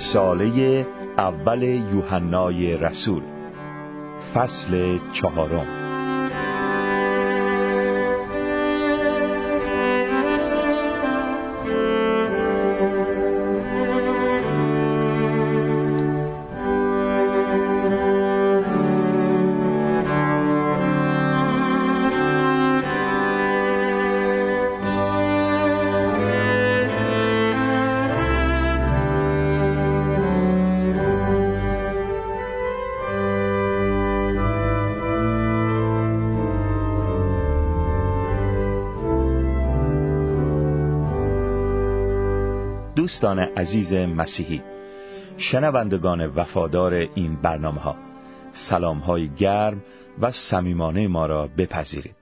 رساله اول یوحنای رسول فصل چهارم. دوستان عزیز مسیحی شنوندگان وفادار این برنامه ها سلام های گرم و صمیمانه ما را بپذیرید.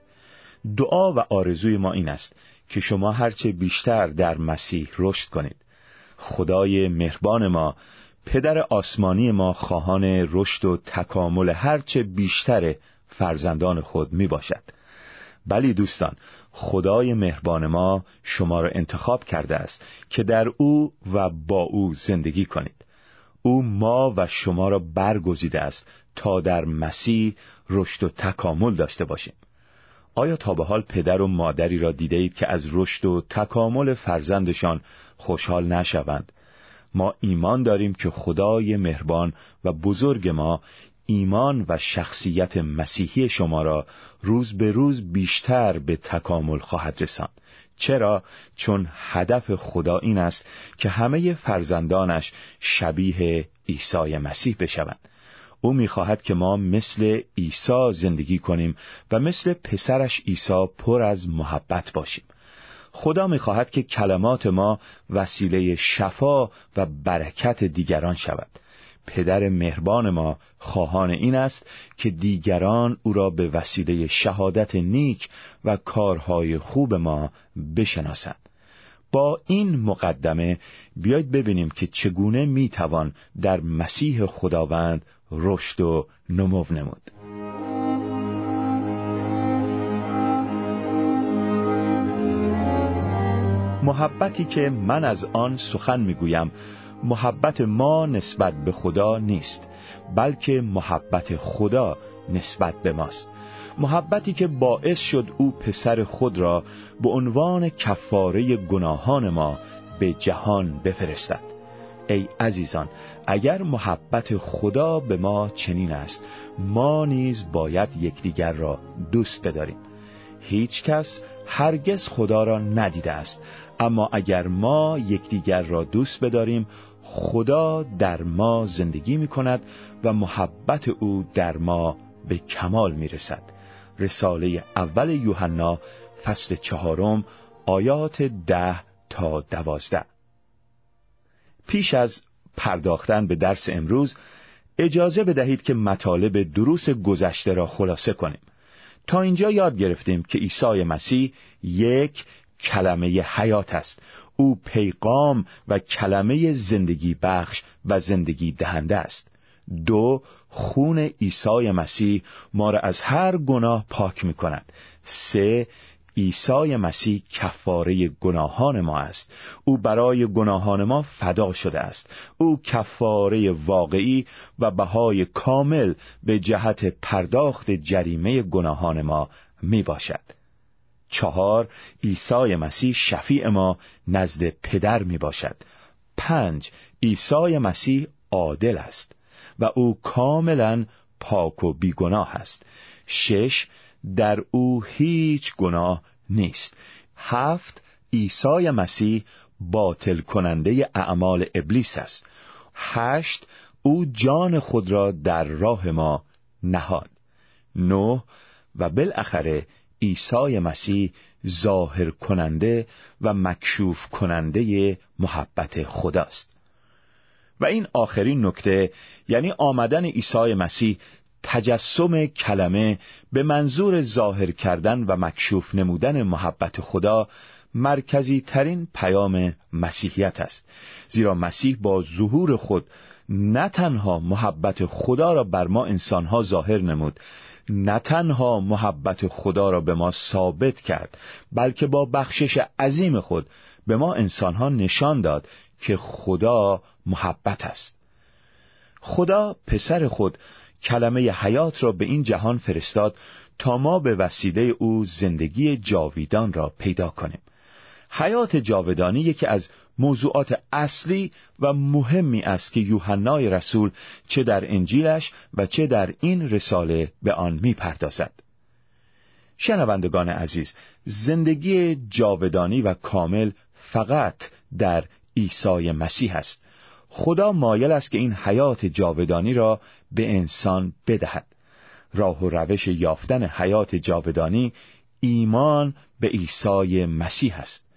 دعا و آرزوی ما این است که شما هرچه بیشتر در مسیح رشد کنید. خدای مهربان ما پدر آسمانی ما خواهان رشد و تکامل هرچه بیشتر فرزندان خود می باشد بلی دوستان خدای مهربان ما شما را انتخاب کرده است که در او و با او زندگی کنید. او ما و شما را برگزیده است تا در مسیح رشد و تکامل داشته باشیم. آیا تا به حال پدر و مادری را دیده اید که از رشد و تکامل فرزندشان خوشحال نشوند؟ ما ایمان داریم که خدای مهربان و بزرگ ما ایمان و شخصیت مسیحی شما را روز به روز بیشتر به تکامل خواهد رساند. چرا؟ چون هدف خدا این است که همه فرزندانش شبیه عیسی مسیح بشوند. او می‌خواهد که ما مثل عیسی زندگی کنیم و مثل پسرش عیسی پر از محبت باشیم. خدا می‌خواهد که کلمات ما وسیله شفا و برکت دیگران شود. پدر مهربان ما خواهان این است که دیگران او را به وسیله شهادت نیک و کارهای خوب ما بشناسند. با این مقدمه بیاید ببینیم که چگونه می‌توان در مسیح خداوند رشد و نمو نمود. محبتی که من از آن سخن می‌گویم محبت ما نسبت به خدا نیست بلکه محبت خدا نسبت به ماست. محبتی که باعث شد او پسر خود را به عنوان کفاره گناهان ما به جهان بفرستد. ای عزیزان اگر محبت خدا به ما چنین است ما نیز باید یکدیگر را دوست بداریم. هیچ کس هرگز خدا را ندیده است. اما اگر ما یکدیگر را دوست بداریم خدا در ما زندگی می کند و محبت او در ما به کمال می رسد رساله اول یوحنا فصل چهارم آیات ده تا دوازده. پیش از پرداختن به درس امروز اجازه بدهید که مطالب دروس گذشته را خلاصه کنیم. تا اینجا یاد گرفتیم که عیسی مسیح یک کلمه حیات است. او پیغام و کلمه زندگی بخش و زندگی دهنده است. دو خون عیسی مسیح ما را از هر گناه پاک می کند سه عیسی مسیح کفاره گناهان ما است. او برای گناهان ما فدا شده است. او کفاره واقعی و بهای کامل به جهت پرداخت جریمه گناهان ما می باشد چهار عیسی مسیح شفیع ما نزد پدر می باشد. پنج عیسی مسیح عادل است و او کاملا پاک و بیگناه است. شش در او هیچ گناه نیست. هفت عیسی مسیح باطل کننده اعمال ابلیس است. هشت او جان خود را در راه ما نهاد. نه و بالاخره عیسی مسیح ظاهر کننده و مکشوف کننده محبت خداست. و این آخرین نکته یعنی آمدن عیسی مسیح تجسم کلمه به منظور ظاهر کردن و مکشوف نمودن محبت خدا مرکزی ترین پیام مسیحیت است. زیرا مسیح با ظهور خود نه تنها محبت خدا را بر ما انسانها ظاهر نمود نه تنها محبت خدا را به ما ثابت کرد بلکه با بخشش عظیم خود به ما انسانها نشان داد که خدا محبت است. خدا پسر خود کلمه حیات را به این جهان فرستاد تا ما به وسیله او زندگی جاویدان را پیدا کنیم. حیات جاودانی یکی از موضوعات اصلی و مهمی است که یوحنای رسول چه در انجیلش و چه در این رساله به آن می‌پردازد. شنوندگان عزیز، زندگی جاودانی و کامل فقط در عیسی مسیح است. خدا مایل است که این حیات جاودانی را به انسان بدهد. راه و روش یافتن حیات جاودانی ایمان به عیسی مسیح است.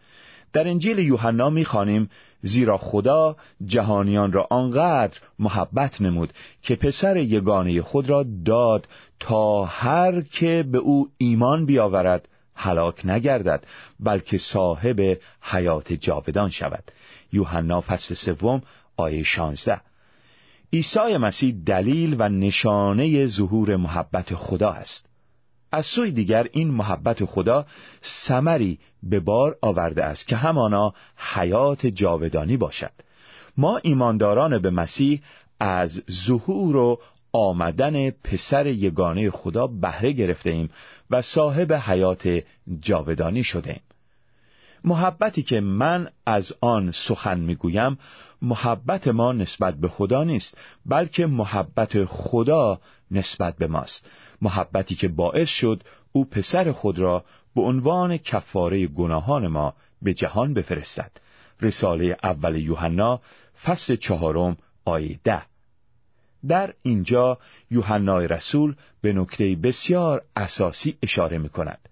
در انجیل یوحنا می‌خوانیم زیرا خدا جهانیان را آنقدر محبت نمود که پسر یگانه خود را داد تا هر که به او ایمان بیاورد هلاک نگردد بلکه صاحب حیات جاودان شود. یوحنا فصل سوم آیه 16 عیسی مسیح دلیل و نشانه ظهور محبت خدا است. از سوی دیگر این محبت خدا سمری به بار آورده است که همانا حیات جاودانی باشد ما ایمانداران به مسیح از ظهور و آمدن پسر یگانه خدا بهره گرفته ایم و صاحب حیات جاودانی شده ایم. محبتی که من از آن سخن می‌گویم محبت ما نسبت به خدا نیست بلکه محبت خدا نسبت به ماست. محبتی که باعث شد او پسر خود را به عنوان کفاره گناهان ما به جهان بفرستد. رساله اول یوحنا فصل چهارم آیه ده. در اینجا یوحنای رسول به نکته بسیار اساسی اشاره می کند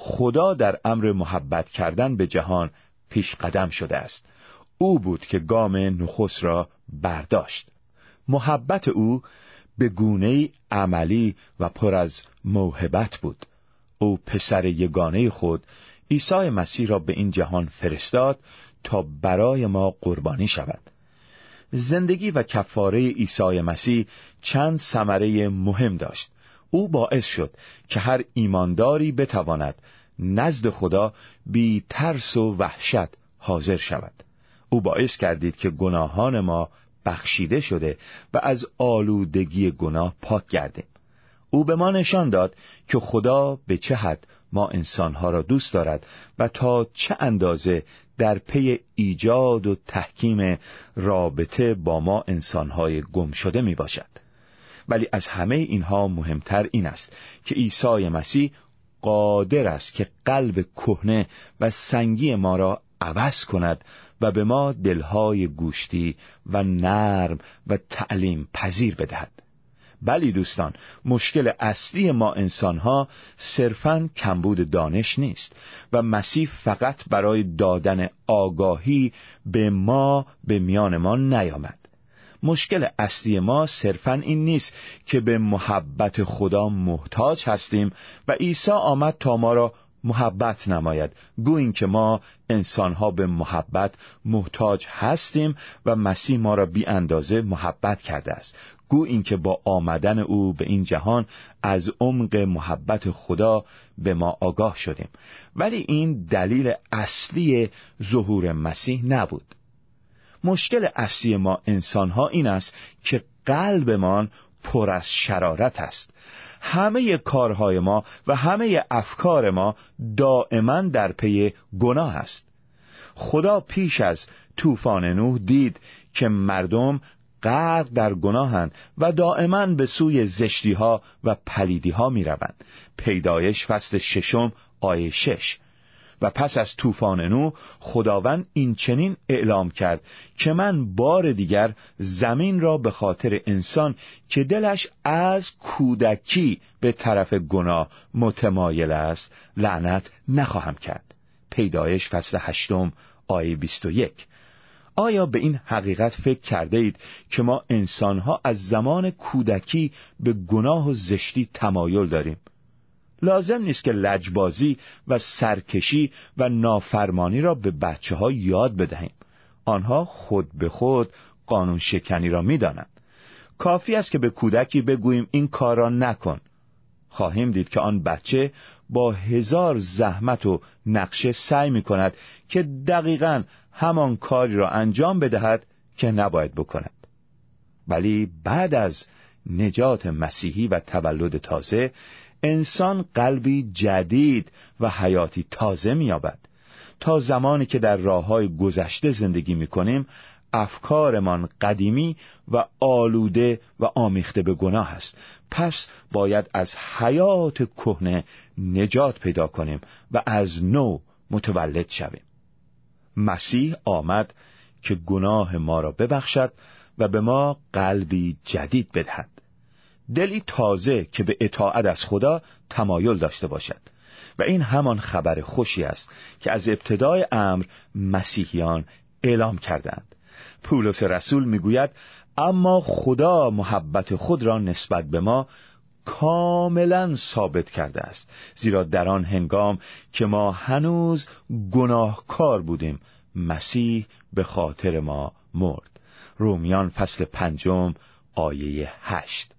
خدا در امر محبت کردن به جهان پیش قدم شده است. او بود که گام نخست را برداشت. محبت او به گونه عملی و پر از موهبت بود. او پسر یگانه خود عیسی مسیح را به این جهان فرستاد تا برای ما قربانی شود. زندگی و کفاره عیسی مسیح چند ثمره مهم داشت. او باعث شد که هر ایمانداری بتواند نزد خدا بی ترس و وحشت حاضر شود. او باعث کردید که گناهان ما بخشیده شده و از آلودگی گناه پاک گردیم. او به ما نشان داد که خدا به چه حد ما انسانها را دوست دارد و تا چه اندازه در پی ایجاد و تحکیم رابطه با ما انسانهای گم شده می باشد ولی از همه اینها مهمتر این است که عیسی مسیح قادر است که قلب کهنه و سنگی ما را عوض کند و به ما دلهای گوشتی و نرم و تعلیم پذیر بدهد. بلی دوستان مشکل اصلی ما انسانها صرفا کمبود دانش نیست و مسیح فقط برای دادن آگاهی به ما به میان ما نیامد. مشکل اصلی ما صرفا این نیست که به محبت خدا محتاج هستیم و عیسی آمد تا ما را محبت نماید. گوییم که ما انسانها به محبت محتاج هستیم و مسیح ما را بی اندازه محبت کرده است. گو که با آمدن او به این جهان از عمق محبت خدا به ما آگاه شدیم. ولی این دلیل اصلی ظهور مسیح نبود. مشکل اصلی ما انسانها این است که قلبمان پر از شرارت است. همه کارهای ما و همه افکار ما دائما در پی گناه است. خدا پیش از طوفان نوح دید که مردم غرق در گناهند و دائما به سوی زشتی ها و پلیدی ها می روند. پیدایش فصل ششم آیه شش. و پس از طوفان نو خداوند این چنین اعلام کرد که من بار دیگر زمین را به خاطر انسان که دلش از کودکی به طرف گناه متمایل است لعنت نخواهم کرد. پیدایش فصل هشتم آیه 21 آیا به این حقیقت فکر کرده اید که ما انسانها از زمان کودکی به گناه و زشتی تمایل داریم؟ لازم نیست که لجبازی و سرکشی و نافرمانی را به بچه ها یاد بدهیم. آنها خود به خود قانون شکنی را می‌دانند. کافی است که به کودکی بگوییم این کار را نکن. خواهیم دید که آن بچه با هزار زحمت و نقشه سعی می کند که دقیقا همان کاری را انجام بدهد که نباید بکند. ولی بعد از نجات مسیحی و تولد تازه انسان قلبی جدید و حیاتی تازه مییابد. تا زمانی که در راه های گذشته زندگی می کنیم افکارمان قدیمی و آلوده و آمیخته به گناه است. پس باید از حیات کهنه نجات پیدا کنیم و از نو متولد شویم. مسیح آمد که گناه ما را ببخشد و به ما قلبی جدید بدهد. دلی تازه که به اطاعت از خدا تمایل داشته باشد. و این همان خبر خوشی است که از ابتدای امر مسیحیان اعلام کردند. پولس رسول می‌گوید اما خدا محبت خود را نسبت به ما کاملا ثابت کرده است زیرا در آن هنگام که ما هنوز گناهکار بودیم مسیح به خاطر ما مرد. رومیان فصل پنجم آیه هشت.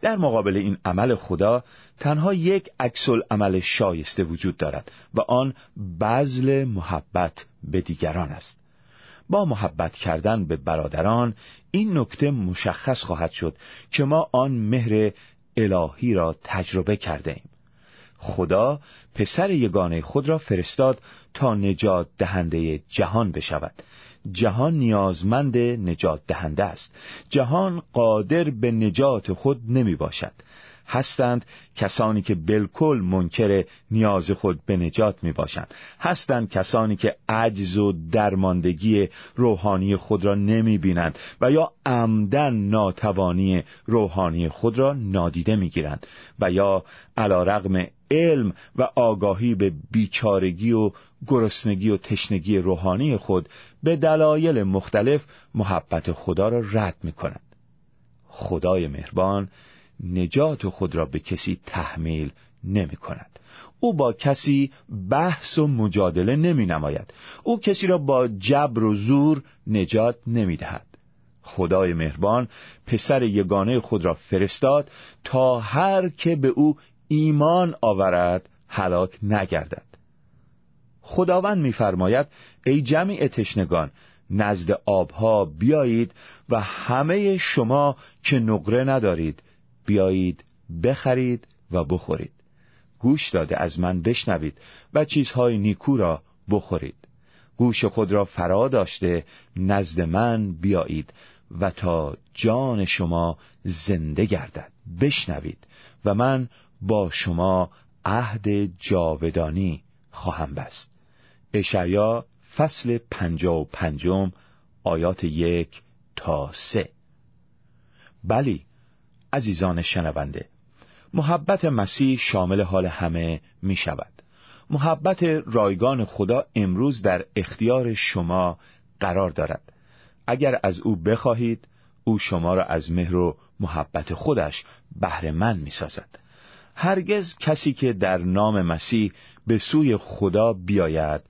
در مقابل این عمل خدا تنها یک عکس عمل شایسته وجود دارد و آن بذل محبت به دیگران است. با محبت کردن به برادران این نکته مشخص خواهد شد که ما آن مهر الهی را تجربه کرده ایم. خدا پسر یگانه خود را فرستاد تا نجات دهنده جهان بشود. جهان نیازمند نجات دهنده است. جهان قادر به نجات خود نمی باشد. هستند کسانی که بالکل منکر نیاز خود به نجات می باشند. هستند کسانی که عجز و درماندگی روحانی خود را نمی بینند و یا عمدن ناتوانی روحانی خود را نادیده می گیرند و یا علا رغم علم و آگاهی به بیچارگی و گرسنگی و تشنگی روحانی خود به دلایل مختلف محبت خدا را رد می کنند خدای مهربان نجات خود را به کسی تحمیل نمی کند او با کسی بحث و مجادله نمی نماید او کسی را با جبر و زور نجات نمی دهد خدای مهربان پسر یگانه خود را فرستاد تا هر که به او ایمان آورد هلاک نگردد. خداوند میفرماید ای جمعی تشنگان نزد آبها بیایید و همه شما که نقره ندارید بیایید بخرید و بخورید. گوش داده از من بشنوید و چیزهای نیکو را بخورید. گوش خود را فرا داشته نزد من بیایید و تا جان شما زنده گردد. بشنوید و من با شما عهد جاودانی خواهم بست. اشعیا فصل پنجا و پنجم آیات یک تا سه. بلی عزیزان شنونده محبت مسیح شامل حال همه می شود. محبت رایگان خدا امروز در اختیار شما قرار دارد. اگر از او بخواهید او شما را از مهر و محبت خودش من می سازد. هرگز کسی که در نام مسیح به سوی خدا بیاید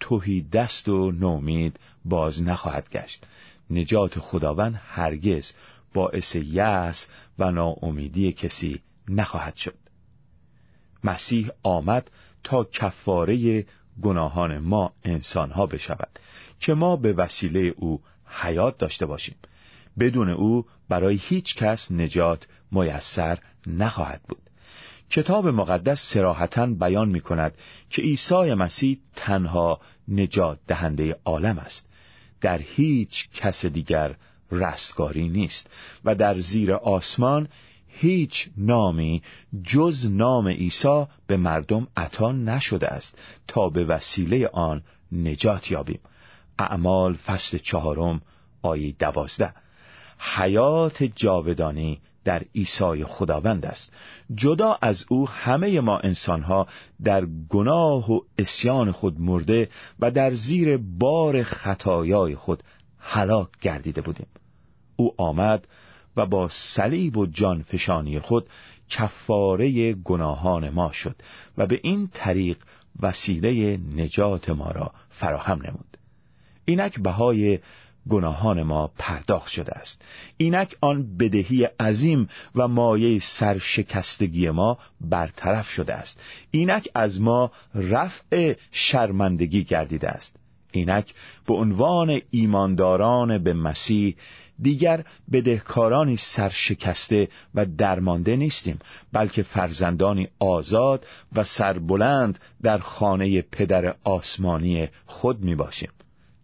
توهی دست و نومید باز نخواهد گشت. نجات خداوند هرگز باعث یأس و ناامیدی کسی نخواهد شد. مسیح آمد تا کفاره گناهان ما انسانها بشود که ما به وسیله او حیات داشته باشیم. بدون او برای هیچ کس نجات میسر نخواهد بود. کتاب مقدس سراحتا بیان می کند که عیسی مسیح تنها نجات دهنده عالم است. در هیچ کس دیگر رستگاری نیست و در زیر آسمان هیچ نامی جز نام عیسی به مردم عطا نشده است تا به وسیله آن نجات یابیم. اعمال فصل چهارم آیه دوازده. حیات جاودانی در عیسی خداوند است. جدا از او همه ما انسانها در گناه و اسیان خود مرده و در زیر بار خطایای خود هلاک گردیده بودیم. او آمد و با صلیب و جانفشانی خود کفاره گناهان ما شد و به این طریق وسیله نجات ما را فراهم نمود. اینک بهای گناهان ما پرداخت شده است. اینک آن بدهی عظیم و مایه سرشکستگی ما برطرف شده است. اینک از ما رفع شرمندگی گردیده است. اینک به عنوان ایمانداران به مسیح دیگر بدهکارانی سرشکسته و درمانده نیستیم بلکه فرزندانی آزاد و سربلند در خانه پدر آسمانی خود می باشیم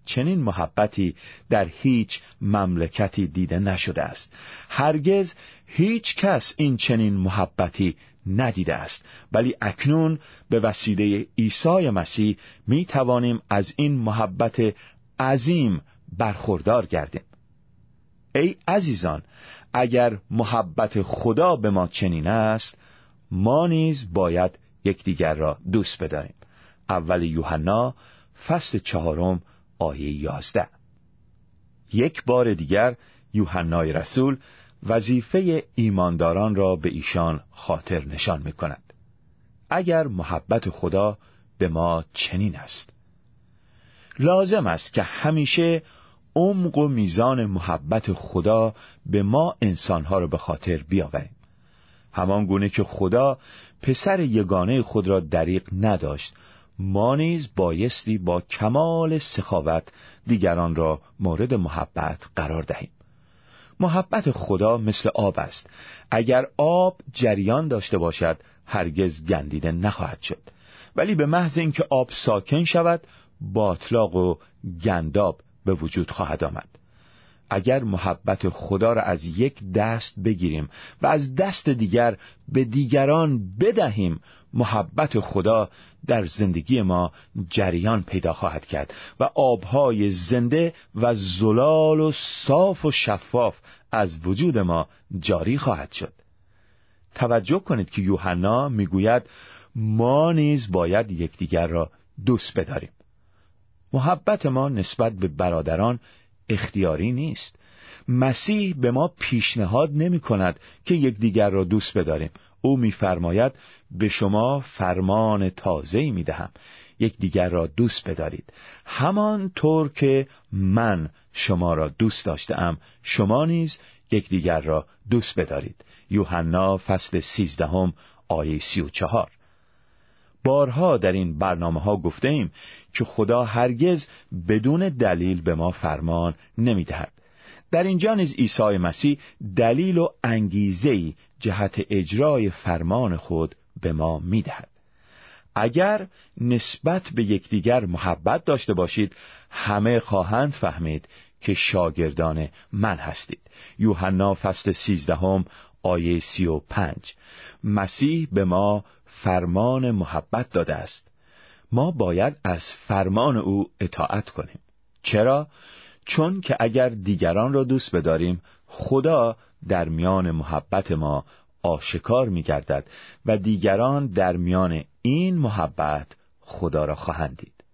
چنین محبتی در هیچ مملکتی دیده نشده است. هرگز هیچ کس این چنین محبتی ندیده است. ولی اکنون به وسیله عیسی مسیح می توانیم از این محبت عظیم برخوردار گردیم. ای عزیزان اگر محبت خدا به ما چنین است ما نیز باید یکدیگر را دوست بداریم. اول یوحنا فصل چهارم آیه یازده. یک بار دیگر یوحنای رسول وظیفه ایمانداران را به ایشان خاطر نشان می کند. اگر محبت خدا به ما چنین است. لازم است که همیشه عمق و میزان محبت خدا به ما انسانها را به خاطر بیاوریم. همان گونه که خدا پسر یگانه خود را دریق نداشت ما نیز بایستی با کمال سخاوت دیگران را مورد محبت قرار دهیم. محبت خدا مثل آب است. اگر آب جریان داشته باشد هرگز گندیده نخواهد شد. ولی به محض اینکه آب ساکن شود باطلاق و گنداب به وجود خواهد آمد. اگر محبت خدا را از یک دست بگیریم و از دست دیگر به دیگران بدهیم محبت خدا در زندگی ما جریان پیدا خواهد کرد و آبهای زنده و زلال و صاف و شفاف از وجود ما جاری خواهد شد. توجه کنید که یوحنا می‌گوید ما نیز باید یکدیگر را دوست بداریم. محبت ما نسبت به برادران اختیاری نیست. مسیح به ما پیشنهاد نمی کند که یکدیگر را دوست بداریم. او میفرماید به شما فرمان تازه می دهم. یکدیگر را دوست بدارید. همان طور که من شما را دوست داشتم شما نیز یکدیگر را دوست بدارید. یوحنا فصل سیزدهم آیه سی و چهار. بارها در این برنامه ها گفته ایم که خدا هرگز بدون دلیل به ما فرمان نمی دهد. در اینجا نیز عیسی مسیح دلیل و انگیزه جهت اجرای فرمان خود به ما می دهد. اگر نسبت به یکدیگر محبت داشته باشید همه خواهند فهمید که شاگردان من هستید یوحنا فصل سیزدهم آیه سی و پنج مسیح به ما فرمان محبت داده است. ما باید از فرمان او اطاعت کنیم. چرا؟ چون که اگر دیگران را دوست بداریم خدا در میان محبت ما آشکار می گردد و دیگران در میان این محبت خدا را خواهند دید.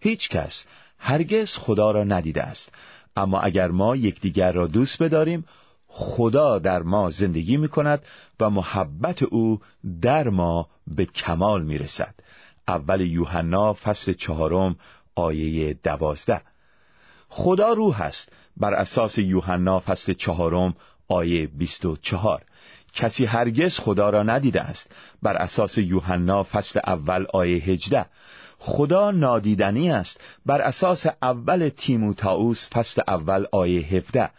هیچ کس هرگز خدا را ندیده است. اما اگر ما یکدیگر را دوست بداریم خدا در ما زندگی می کند و محبت او در ما به کمال می رسد اول یوحنا فصل چهارم آیه دوازده. خدا روح است. بر اساس یوحنا فصل چهارم آیه بیست و چهار. کسی هرگز خدا را ندیده است. بر اساس یوحنا فصل اول آیه هجده. خدا نادیدنی است. بر اساس اول تیموتائوس فصل اول آیه هفده.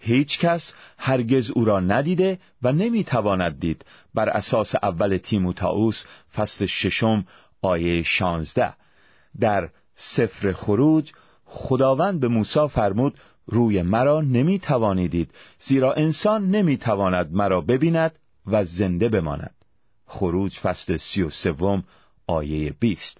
هیچ کس هرگز او را ندیده و نمی‌تواند دید. بر اساس اول تیموتائوس فصل ششم آیه شانزده. در سفر خروج خداوند به موسی فرمود روی مرا نمی دید زیرا انسان نمی تواند مرا ببیند و زنده بماند. خروج فصل سی و سوم آیه بیست.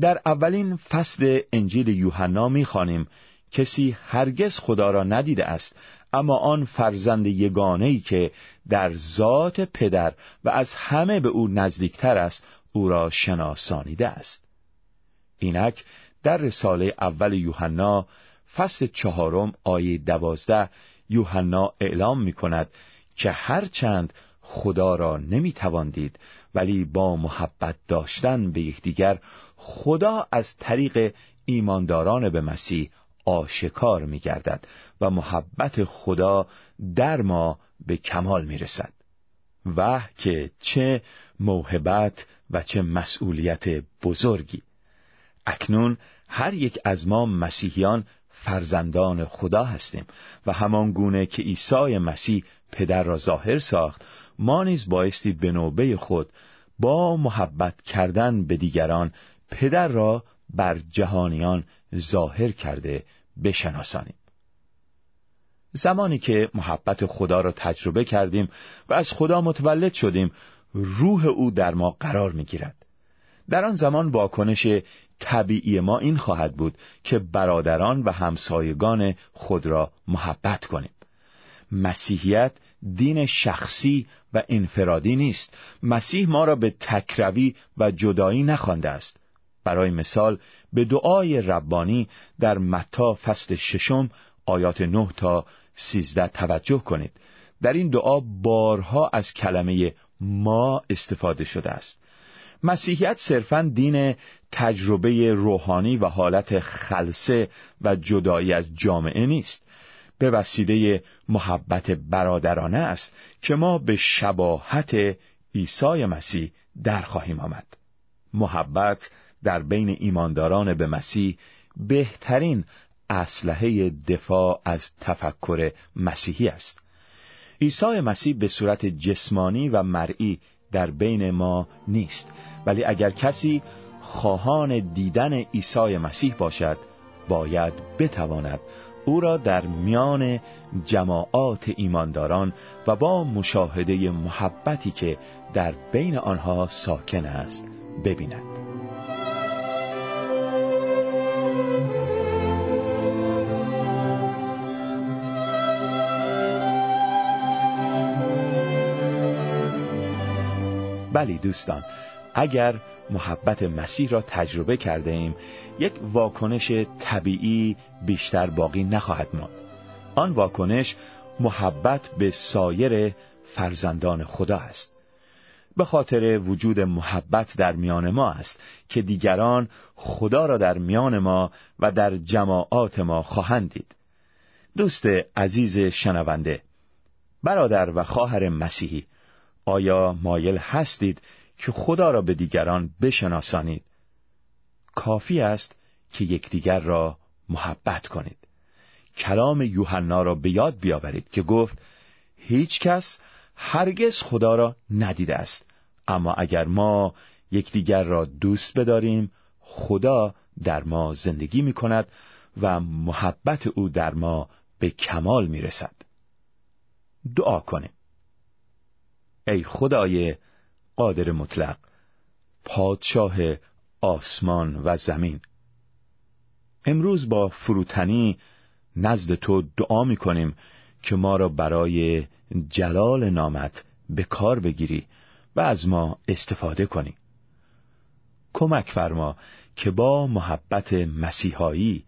در اولین فصل انجیل یوحنا می‌خوانیم. کسی هرگز خدا را ندیده است اما آن فرزند یگانه که در ذات پدر و از همه به او نزدیکتر است او را شناسانیده است. اینک در رساله اول یوحنا فصل چهارم آیه دوازده یوحنا اعلام می کند که هرچند خدا را نمی دید ولی با محبت داشتن به یکدیگر خدا از طریق ایمانداران به مسیح آشکار می گردد و محبت خدا در ما به کمال می رسد و که چه موهبت و چه مسئولیت بزرگی. اکنون هر یک از ما مسیحیان فرزندان خدا هستیم و همان گونه که عیسی مسیح پدر را ظاهر ساخت ما نیز بایستی به نوبه خود با محبت کردن به دیگران پدر را بر جهانیان ظاهر کرده بشناسانیم. زمانی که محبت خدا را تجربه کردیم و از خدا متولد شدیم روح او در ما قرار می گیرد. در آن زمان واکنش طبیعی ما این خواهد بود که برادران و همسایگان خود را محبت کنیم. مسیحیت دین شخصی و انفرادی نیست. مسیح ما را به تکروی و جدایی نخوانده است. برای مثال به دعای ربانی در متا فصل ششم آیات نه تا سیزده توجه کنید. در این دعا بارها از کلمه ما استفاده شده است. مسیحیت صرفا دین تجربه روحانی و حالت خلصه و جدایی از جامعه نیست. به وسیله محبت برادرانه است که ما به شباهت عیسی مسیح در خواهیم آمد. محبت در بین ایمانداران به مسیح بهترین اسلحه دفاع از تفکر مسیحی است. عیسی مسیح به صورت جسمانی و مرئی در بین ما نیست. ولی اگر کسی خواهان دیدن عیسی مسیح باشد باید بتواند او را در میان جماعات ایمانداران و با مشاهده محبتی که در بین آنها ساکن است ببیند. بلی دوستان اگر محبت مسیح را تجربه کرده ایم یک واکنش طبیعی بیشتر باقی نخواهد ماند. آن واکنش محبت به سایر فرزندان خدا است. به خاطر وجود محبت در میان ما است که دیگران خدا را در میان ما و در جماعات ما خواهند دید. دوست عزیز شنونده برادر و خواهر مسیحی آیا مایل هستید که خدا را به دیگران بشناسانید؟ کافی است که یکدیگر را محبت کنید. کلام یوحنا را به یاد بیاورید که گفت هیچ کس هرگز خدا را ندیده است. اما اگر ما یکدیگر را دوست بداریم خدا در ما زندگی می کند و محبت او در ما به کمال می رسد دعا کنیم ای خدای قادر مطلق پادشاه آسمان و زمین. امروز با فروتنی نزد تو دعا می کنیم که ما را برای جلال نامت به کار بگیری و از ما استفاده کنی. کمک فرما که با محبت مسیحایی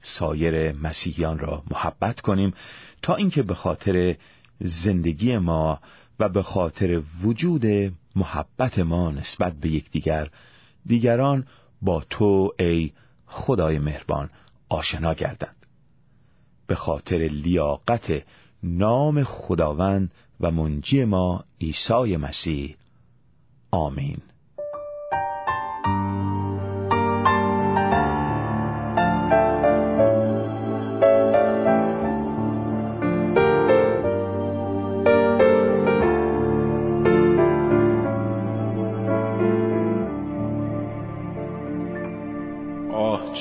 سایر مسیحیان را محبت کنیم تا اینکه به خاطر زندگی ما و به خاطر وجود محبت ما نسبت به یکدیگر دیگران با تو ای خدای مهربان آشنا گردند. به خاطر لیاقت نام خداوند و منجی ما عیسی مسیح. آمین.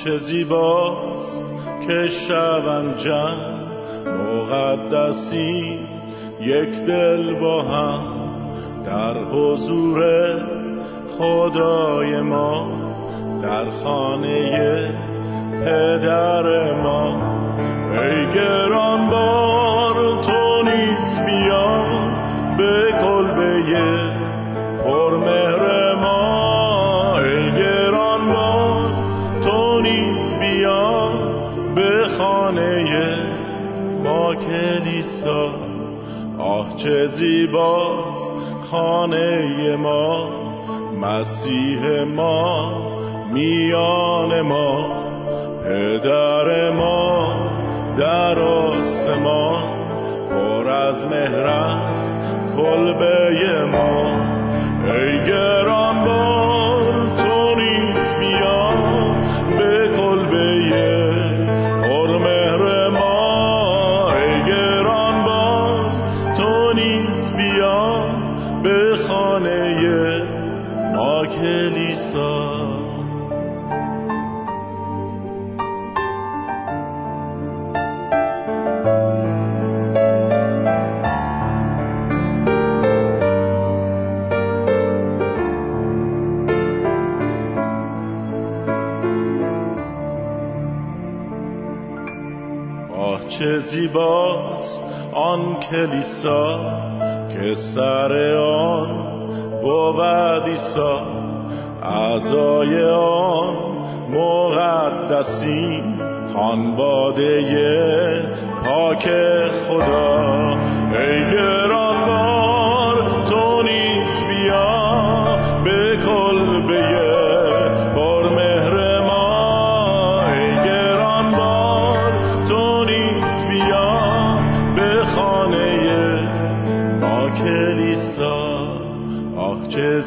چه زیباست که شبن جمع مقدسی یک دل با هم در حضور خدای ما در خانه پدر ما. ای گران بار تو نیز بیا به کلبه پرمهر کلیسا آه چه زیباست خانه ما. مسیح ما میان ما. پدر ما در آسمان. پر از مهر است کلبه ما. ای زیباست آن کلیسا که سر آن بود ایسا اعضای آن مقدسی خانواده پاک خدا. ای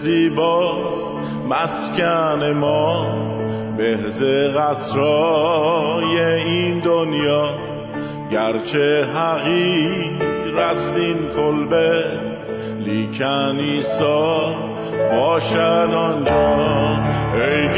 زیباست مسکن ما. بهز قصرای این دنیا. گرچه حقیر است این کلبه لیکن ایسا باشد آنجا. ای